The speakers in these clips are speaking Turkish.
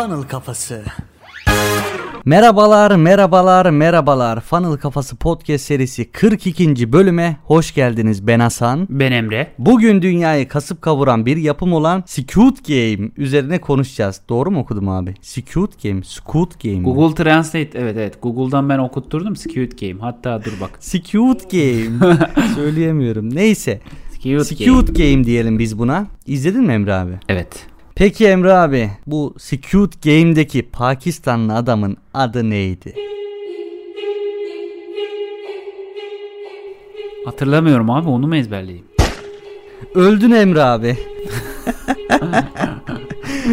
Funnel Kafası. Merhabalar, merhabalar, merhabalar. Funnel Kafası podcast serisi 42. bölüme hoş geldiniz. Ben Hasan. Ben Emre. Bugün dünyayı kasıp kavuran bir yapım olan Squid Game üzerine konuşacağız. Doğru mu okudum abi? Squid Game, Squid Game. mi? Google Translate evet evet. Google'dan ben okutturdum Squid Game. Hatta dur bak. Squid Game. Söyleyemiyorum. Neyse. Squid, Squid Game. diyelim biz buna. İzledin mi Emre abi? Evet. Peki Emre abi bu Squid Game'deki Pakistanlı adamın adı neydi? Hatırlamıyorum abi onu mu ezberleyeyim? Öldün Emre abi.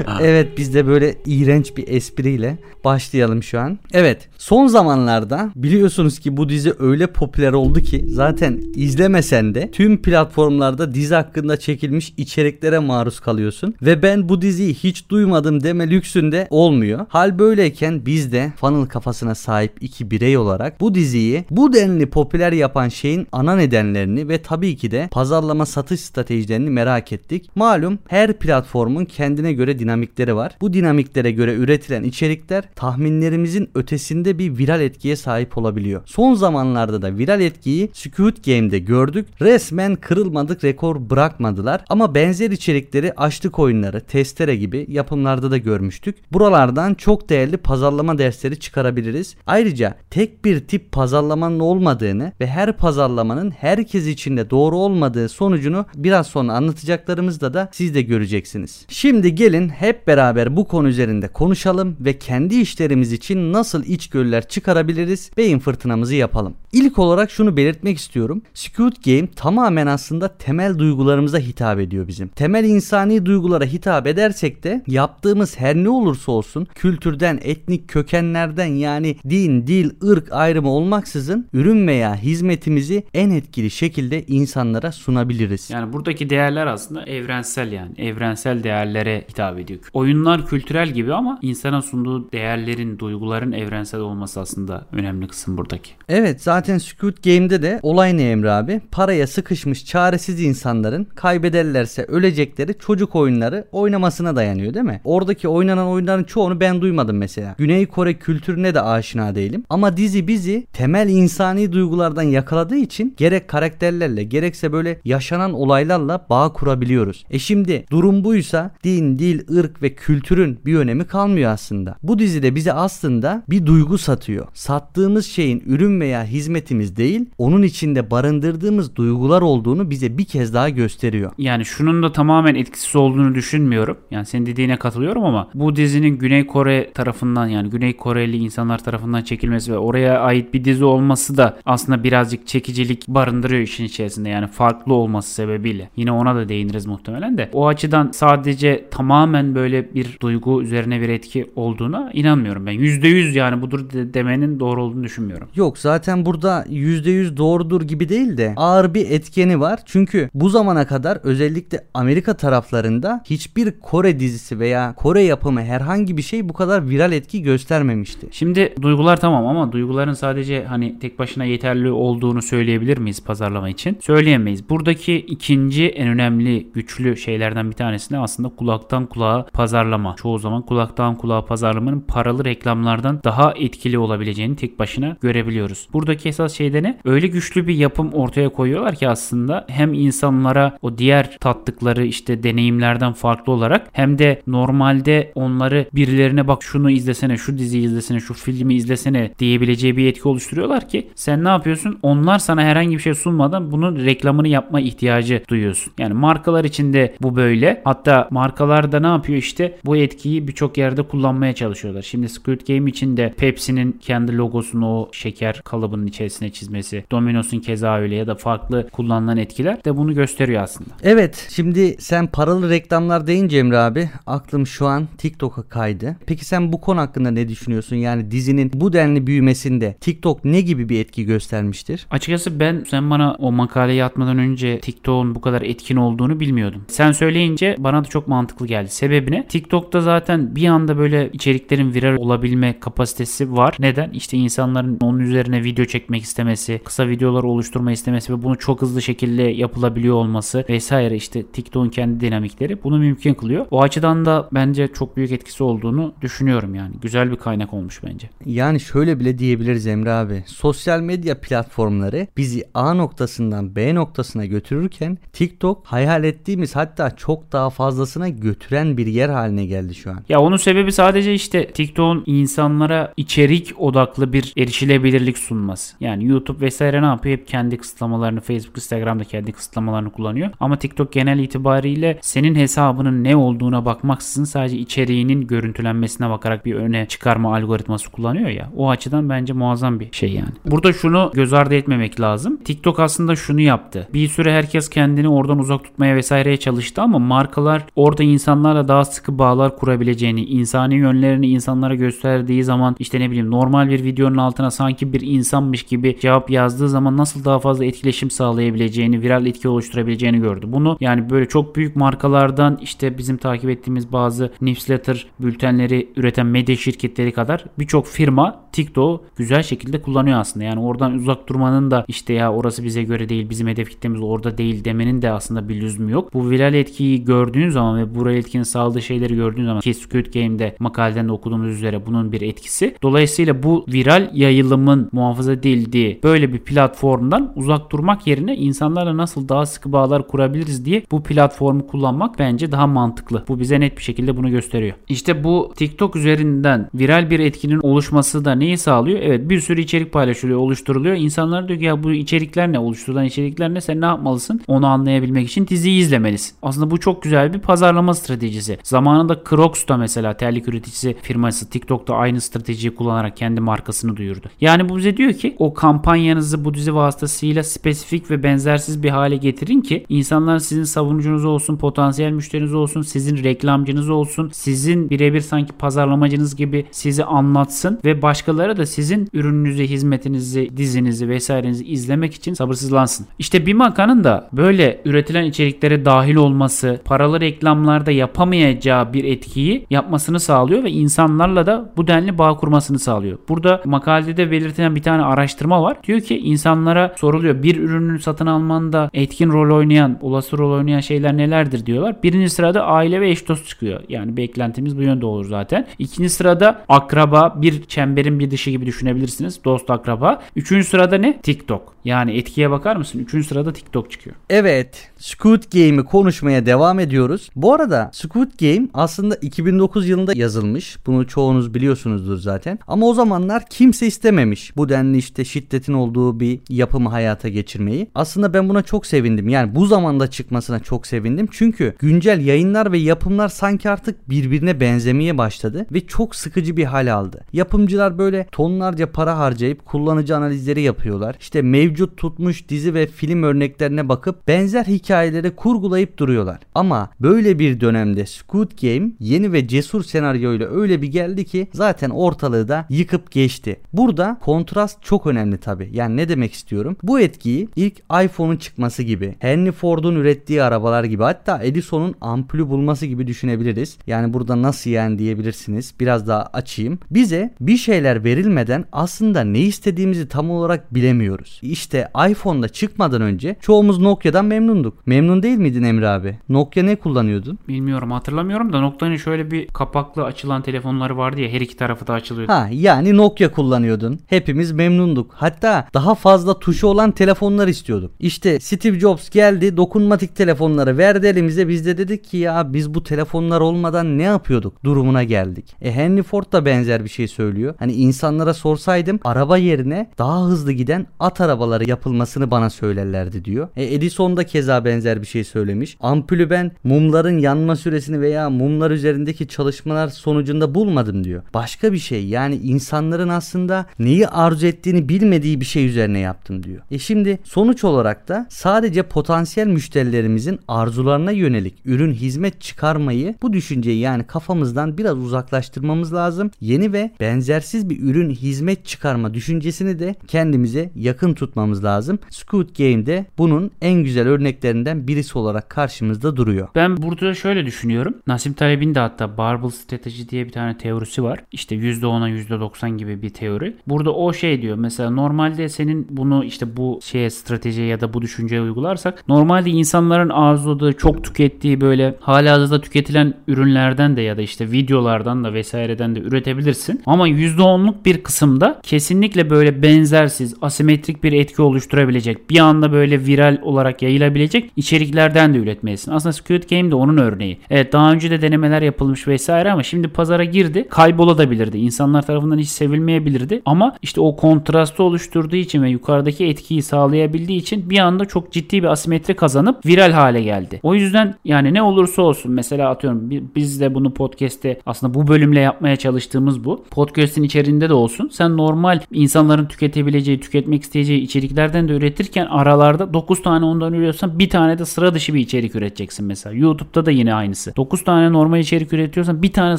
evet biz de böyle iğrenç bir espriyle başlayalım şu an. Evet son zamanlarda biliyorsunuz ki bu dizi öyle popüler oldu ki zaten izlemesen de tüm platformlarda dizi hakkında çekilmiş içeriklere maruz kalıyorsun. Ve ben bu diziyi hiç duymadım deme lüksünde olmuyor. Hal böyleyken biz de funnel kafasına sahip iki birey olarak bu diziyi bu denli popüler yapan şeyin ana nedenlerini ve tabii ki de pazarlama satış stratejilerini merak ettik. Malum her platformun kendine göre dinamikleri var. Bu dinamiklere göre üretilen içerikler tahminlerimizin ötesinde bir viral etkiye sahip olabiliyor. Son zamanlarda da viral etkiyi Squid Game'de gördük. Resmen kırılmadık rekor bırakmadılar ama benzer içerikleri açlık oyunları, testere gibi yapımlarda da görmüştük. Buralardan çok değerli pazarlama dersleri çıkarabiliriz. Ayrıca tek bir tip pazarlamanın olmadığını ve her pazarlamanın herkes için de doğru olmadığı sonucunu biraz sonra anlatacaklarımızda da siz de göreceksiniz. Şimdi gelin hep beraber bu konu üzerinde konuşalım ve kendi işlerimiz için nasıl içgörüler çıkarabiliriz beyin fırtınamızı yapalım. İlk olarak şunu belirtmek istiyorum. Squid Game tamamen aslında temel duygularımıza hitap ediyor bizim. Temel insani duygulara hitap edersek de yaptığımız her ne olursa olsun kültürden, etnik kökenlerden yani din, dil, ırk ayrımı olmaksızın ürün veya hizmetimizi en etkili şekilde insanlara sunabiliriz. Yani buradaki değerler aslında evrensel yani. Evrensel değerlere hitap ediyor. Oyunlar kültürel gibi ama insana sunduğu değerlerin, duyguların evrensel olması aslında önemli kısım buradaki. Evet zaten Squid Game'de de olay ne Emre abi? Paraya sıkışmış çaresiz insanların kaybederlerse ölecekleri çocuk oyunları oynamasına dayanıyor değil mi? Oradaki oynanan oyunların çoğunu ben duymadım mesela. Güney Kore kültürüne de aşina değilim. Ama dizi bizi temel insani duygulardan yakaladığı için gerek karakterlerle gerekse böyle yaşanan olaylarla bağ kurabiliyoruz. E şimdi durum buysa din, dil, ırk ve kültürün bir önemi kalmıyor aslında. Bu dizide bize aslında bir duygu satıyor. Sattığımız şeyin ürün veya hizmetimiz değil, onun içinde barındırdığımız duygular olduğunu bize bir kez daha gösteriyor. Yani şunun da tamamen etkisiz olduğunu düşünmüyorum. Yani senin dediğine katılıyorum ama bu dizinin Güney Kore tarafından yani Güney Koreli insanlar tarafından çekilmesi ve oraya ait bir dizi olması da aslında birazcık çekicilik barındırıyor işin içerisinde. Yani farklı olması sebebiyle. Yine ona da değiniriz muhtemelen de. O açıdan sadece tamamen böyle bir duygu üzerine bir etki olduğuna inanmıyorum ben. %100 yani budur de- demenin doğru olduğunu düşünmüyorum. Yok zaten burada %100 doğrudur gibi değil de ağır bir etkeni var. Çünkü bu zamana kadar özellikle Amerika taraflarında hiçbir Kore dizisi veya Kore yapımı herhangi bir şey bu kadar viral etki göstermemişti. Şimdi duygular tamam ama duyguların sadece hani tek başına yeterli olduğunu söyleyebilir miyiz pazarlama için? Söyleyemeyiz. Buradaki ikinci en önemli güçlü şeylerden bir tanesi de aslında kulaktan kulağa pazarlama. Çoğu zaman kulaktan kulağa pazarlamanın paralı reklamlardan daha etkili olabileceğini tek başına görebiliyoruz. Buradaki esas şey de ne? Öyle güçlü bir yapım ortaya koyuyorlar ki aslında hem insanlara o diğer tattıkları işte deneyimlerden farklı olarak hem de normalde onları birilerine bak şunu izlesene, şu diziyi izlesene, şu filmi izlesene diyebileceği bir etki oluşturuyorlar ki sen ne yapıyorsun? Onlar sana herhangi bir şey sunmadan bunun reklamını yapma ihtiyacı duyuyorsun. Yani markalar için de bu böyle. Hatta markalar da ne yapıyor işte bu etkiyi birçok yerde kullanmaya çalışıyorlar. Şimdi Squid Game için de Pepsi'nin kendi logosunu o şeker kalıbının içerisine çizmesi, Domino's'un keza öyle ya da farklı kullanılan etkiler de bunu gösteriyor aslında. Evet şimdi sen paralı reklamlar deyince Emre abi aklım şu an TikTok'a kaydı. Peki sen bu konu hakkında ne düşünüyorsun? Yani dizinin bu denli büyümesinde TikTok ne gibi bir etki göstermiştir? Açıkçası ben sen bana o makaleyi atmadan önce TikTok'un bu kadar etkin olduğunu bilmiyordum. Sen söyleyince bana da çok mantıklı geldi. Sebebine TikTok'ta zaten bir anda böyle içeriklerin viral olabilme kapasitesi var. Neden? İşte insanların onun üzerine video çekmek istemesi, kısa videolar oluşturma istemesi ve bunu çok hızlı şekilde yapılabiliyor olması vesaire işte TikTok'un kendi dinamikleri bunu mümkün kılıyor. O açıdan da bence çok büyük etkisi olduğunu düşünüyorum yani. Güzel bir kaynak olmuş bence. Yani şöyle bile diyebiliriz Emre abi. Sosyal medya platformları bizi A noktasından B noktasına götürürken TikTok hayal ettiğimiz hatta çok daha fazlasına götüren bir yer haline geldi şu an. Ya onun sebebi sadece işte TikTok'un insanlara içerik odaklı bir erişilebilirlik sunması. Yani YouTube vesaire ne yapıyor? Hep kendi kısıtlamalarını Facebook, Instagram'da kendi kısıtlamalarını kullanıyor. Ama TikTok genel itibariyle senin hesabının ne olduğuna bakmaksızın sadece içeriğinin görüntülenmesine bakarak bir öne çıkarma algoritması kullanıyor ya. O açıdan bence muazzam bir şey yani. Burada şunu göz ardı etmemek lazım. TikTok aslında şunu yaptı. Bir süre herkes kendini oradan uzak tutmaya vesaireye çalıştı ama markalar orada insanlarla daha sıkı bağlar kurabileceğini, insani yönlerini insanlara gösterdiği zaman işte ne bileyim normal bir videonun altına sanki bir insanmış gibi cevap yazdığı zaman nasıl daha fazla etkileşim sağlayabileceğini, viral etki oluşturabileceğini gördü. Bunu yani böyle çok büyük markalardan işte bizim takip ettiğimiz bazı newsletter bültenleri üreten medya şirketleri kadar birçok firma TikTok'u güzel şekilde kullanıyor aslında. Yani oradan uzak durmanın da işte ya orası bize göre değil, bizim hedef kitlemiz orada değil demenin de aslında bir lüzumu yok. Bu viral etkiyi gördüğün zaman ve buraya etkinin sağladığı şeyleri gördüğün zaman ki Squid Game'de makaleden de okuduğumuz üzere bunun bir etkisi. Dolayısıyla bu viral yayılımın muhafaza edildiği böyle bir platformdan uzak durmak yerine insanlarla nasıl daha sıkı bağlar kurabiliriz diye bu platformu kullanmak bence daha mantıklı. Bu bize net bir şekilde bunu gösteriyor. İşte bu TikTok üzerinden viral bir etkinin oluşması da neyi sağlıyor? Evet bir sürü içerik paylaşılıyor, oluşturuluyor. İnsanlar diyor ki ya bu içerikler ne? Oluşturulan içerikler ne? Sen ne yapmalısın? Onu anlayabilmek için diziyi izlemelisin. Aslında bu çok güzel bir pazarlama stratejisi. Zamanında Crocs da mesela terlik üreticisi firması TikTok'ta aynı stratejiyi kullanarak kendi markasını duyurdu. Yani bu bize diyor ki o kampanyanızı bu dizi vasıtasıyla spesifik ve benzersiz bir hale getirin ki insanlar sizin savunucunuz olsun, potansiyel müşteriniz olsun, sizin reklamcınız olsun, sizin birebir sanki pazarlamacınız gibi sizi anlatsın ve başkaları da sizin ürününüzü, hizmetinizi, dizinizi vesairenizi izlemek için sabırsızlansın. İşte bir makanın da böyle üretilen içeriklere dahil olması, paralı reklamlarda yapamayacağı bir etkiyi yapmasını sağlıyor ve insanlarla da bu denli bağ kurmasını sağlıyor. Burada makalede de belirtilen bir tane araştırma var. Diyor ki insanlara soruluyor bir ürünün satın almanda etkin rol oynayan, olası rol oynayan şeyler nelerdir diyorlar. Birinci sırada aile ve eş dost çıkıyor. Yani beklentimiz bu yönde olur zaten. İkinci sırada akraba, bir çemberin bir dışı gibi düşünebilirsiniz. Dost akraba. Üçüncü sırada ne? TikTok. Yani etkiye bakar mısın? Üçüncü sırada TikTok çıkıyor. Evet, Squid Game'i konuşmaya devam ediyoruz. Bu arada Squid Game aslında 2009 yılında yazılmış. Bunu çoğunuz biliyorsunuzdur zaten. Ama o zamanlar kimse istememiş bu denli işte şiddetin olduğu bir yapımı hayata geçirmeyi. Aslında ben buna çok sevindim. Yani bu zamanda çıkmasına çok sevindim. Çünkü güncel yayınlar ve yapımlar sanki artık birbirine benzemeye başladı ve çok sıkıcı bir hal aldı. Yapımcılar böyle tonlarca para harcayıp kullanıcı analizleri yapıyorlar. İşte mevcut tutmuş dizi ve film örneklerine bakıp benzer hikayeleri kurgulayıp duruyorlar. Ama böyle bir dönemde Squid Game yeni ve cesur senaryoyla öyle bir geldi ki zaten ortalığı da yıkıp geçti. Burada kontrast çok önemli tabi. Yani ne demek istiyorum? Bu etkiyi ilk iPhone'un çıkması gibi, Henry Ford'un ürettiği arabalar gibi hatta Edison'un ampulü bulması gibi düşünebiliriz. Yani burada nasıl yani diyebilirsiniz. Biraz daha açayım. Bize bir şeyler verilmeden aslında ne istediğimizi tam olarak bilemiyoruz. İşte iPhone'da çıkmadan önce çoğumuz Nokia'dan memnunduk. Memnun değil miydin Emre abi? Nokia ne kullanıyordun? Bilmiyorum hatırlamıyorum da Nokia'nın şöyle bir kapaklı açılan telefonları vardı ya her iki tarafı da açılıyordu. Ha yani Nokia kullanıyordun. Hepimiz memnunduk. Hatta daha fazla tuşu olan telefonlar istiyorduk. İşte Steve Jobs geldi dokunmatik telefonları verdi elimize biz de dedik ki ya biz bu telefonlar olmadan ne yapıyorduk durumuna geldik. E Henry Ford da benzer bir şey söylüyor. Hani insanlara sorsaydım araba yerine daha hızlı giden at arabaları yapılmasını bana söylerlerdi diyor. E Edison da keza benzer bir şey söylemiş. Ampulü ben mumların yanma süresini veya mumlar üzerindeki çalışmalar sonucunda bulmadım diyor. Başka bir şey yani insanların aslında neyi arzu ettiğini bilmediği bir şey üzerine yaptım diyor. E şimdi sonuç olarak da sadece potansiyel müşterilerimizin arzularına yönelik ürün hizmet çıkarmayı bu düşünceyi yani kafamızdan biraz uzaklaştırmamız lazım. Yeni ve benzersiz bir ürün hizmet çıkarma düşüncesini de kendimize yakın tutmamız lazım. Squid Game'de bunun en güzel örneklerinden birisi olarak karşımızda duruyor. Ben burada şöyle düşünüyorum. Nassim Taleb'in de hatta Barbell strateji diye bir tane teorisi var. İşte %10'a %90 gibi bir teori. Burada o şey diyor. Mesela normalde senin bunu işte bu şeye stratejiye ya da bu düşünceye uygularsak normalde insanların arzuladığı çok tükettiği böyle halihazırda tüketilen ürünlerden de ya da işte videolardan da vesaireden de üretebilirsin. Ama %10'luk bir kısımda kesinlikle böyle benzersiz, asimetrik bir etki oluşturabilecek, bir anda böyle viral olarak yayılabilecek içeriklerden de üretmelisin. Aslında Squid Game de onun örneği. Evet daha önce de denemeler yapılmış vesaire ama şimdi pazara girdi. Kaybolabilirdi. İnsanlar tarafından hiç sevilmeyebilirdi. Ama işte o kontrastı oluşturduğu için ve yukarıdaki etkiyi sağlayabildiği için bir anda çok ciddi bir asimetri kazanıp viral hale geldi. O yüzden yani ne olursa olsun mesela atıyorum biz de bunu podcast'te aslında bu bölümle yapmaya çalıştığımız bu. Podcast'in içerisinde de olsun. Sen normal insanların tüketebileceği, tüketmek isteyeceği içeriklerden de üretirken aralarda 9 tane ondan üretiyorsan bir tane de sıra dışı bir içerik üreteceksin mesela. YouTube'da da yine aynısı. 9 tane normal içerik üretiyorsan bir tane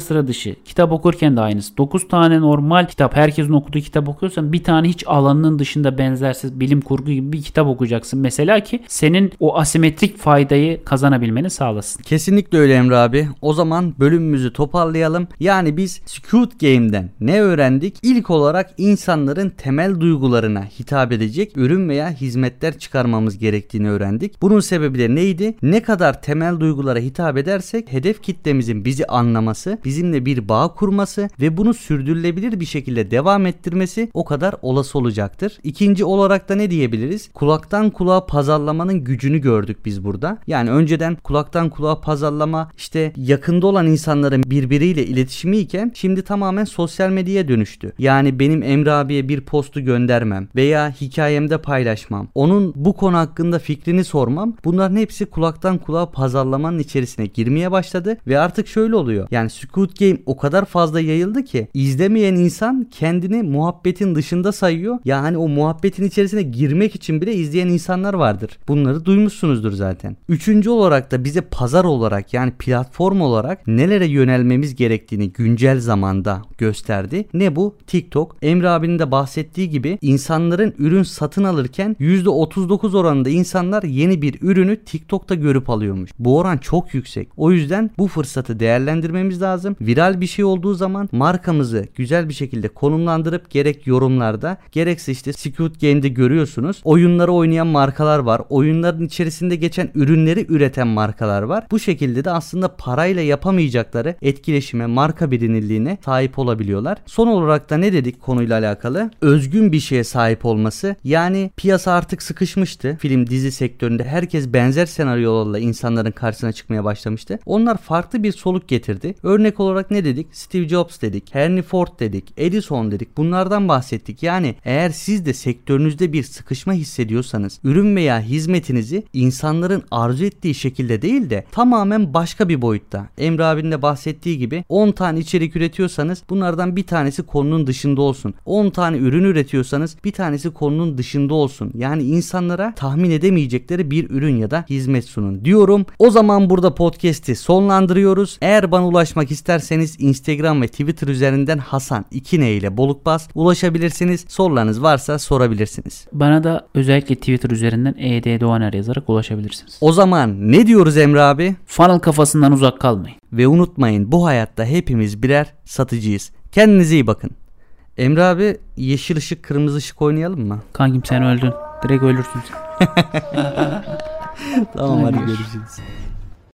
sıra dışı. Kitap okurken de aynısı. 9 tane normal kitap herkesin okuduğu kitap okuyorsan bir tane hiç alanının dışında benzersiz bilim kurgu gibi bir kitap okuyacaksın mesela ki senin o asimetrik faydayı kazanabilmeni sağlasın. Kesinlikle öyle Emre abi. O zaman bölümümüzü toparlayalım. Yani biz Squid Game'den ne öğrendik? İlk olarak insanların temel duygularına hitap edecek ürün veya hizmetler çıkarmamız gerektiğini öğrendik. Bunun sebebi de neydi? Ne kadar temel duygulara hitap edersek hedef kitlemizin bizi anlaması, bizimle bir bağ kurması ve bunu sürdürülebilir bir şekilde devam ettirmesi o kadar olası olacaktır. İkinci olarak da ne diyebiliriz? Kulaktan kulağa pazarlamanın gücünü gördük biz burada. Yani önceden kulaktan kulağa pazarlama işte yakında olan insanların birbiriyle iletişimi iken şimdi tamamen sosyal medyaya dönüştü. Yani benim Emre abiye bir postu göndermem veya hikayemde paylaşmam. Onun bu konu hakkında fikrini sormam. Bunların hepsi kulaktan kulağa pazarlamanın içerisine girmeye başladı ve artık şöyle oluyor. Yani Squid Game o kadar fazla yayıldı ki izlemeyen insan kendini muhabbetin dışında sayıyor. Yani o muhabbetin içerisine girmek için bile izleyen insanlar vardır. Bunları duymuşsunuzdur zaten. Üçüncü olarak da bize pazar olarak yani platform olarak nelere yönelmemiz gerektiğini güncel zamanda gösterdi. Ne bu? TikTok. Emre abinin de bahsettiği gibi insanların ürün satın alırken %39 oranında insanlar yeni bir ürünü TikTok'ta görüp alıyormuş. Bu oran çok yüksek. O yüzden bu fırsatı değerlendirmemiz lazım. Viral bir şey olduğu zaman markamızı güzel bir şekilde konumlandırıp gerek yorumlarda gerekse işte Squid Game'de görüyorsunuz. Oyunları oynayan markalar var. Oyunların içerisinde geçen ürünleri üreten markalar var. Bu şekilde de aslında parayla yapamayacakları etkileşime, marka bilinirliğine sahip olabiliyorlar. Son olarak da ne dedik konuyla alakalı? Özgün bir şeye sahip olması. Yani piyasa artık sıkışmıştı. Film dizi sektöründe herkes benzer senaryolarla insanların karşısına çıkmaya başlamıştı. Onlar farklı bir soluk getirdi. Örnek olarak ne dedik? Steve Jobs dedik, Henry Ford dedik, Edison dedik. Bunlardan bahsettik. Yani eğer siz de sektörünüzde bir sıkışma hissediyorsanız ürün veya hizmetinizi insanların arzu ettiği şekilde değil de tamamen başka bir boyutta. Emre abinin de bahsettiği gibi 10 tane içerik üretiyorsanız bunlardan bir tanesi konunun dışında olsun. 10 tane ürün üretiyorsanız bir tanesi konunun dışında olsun. Yani insanlara tahmin edemeyecekleri bir ürün ya da hizmet sunun diyorum. O zaman burada podcast'i sonlandırıyoruz. Eğer bana ulaşmak isterseniz Instagram ve Twitter üzerinden Hasan 2 ile Bolukbaz ulaşabilirsiniz. Sorularınız varsa sorabilirsiniz. Bana da özellikle Twitter üzerinden ED Doğaner yazarak ulaşabilirsiniz. O zaman ne diyoruz Emre abi? Funnel kafasından uzak kalmayın. Ve unutmayın bu hayatta hepimiz birer satıcıyız. Kendinize iyi bakın. Emre abi yeşil ışık kırmızı ışık oynayalım mı? Kankim sen öldün. Direkt ölürsün sen. tamam hadi görüşürüz.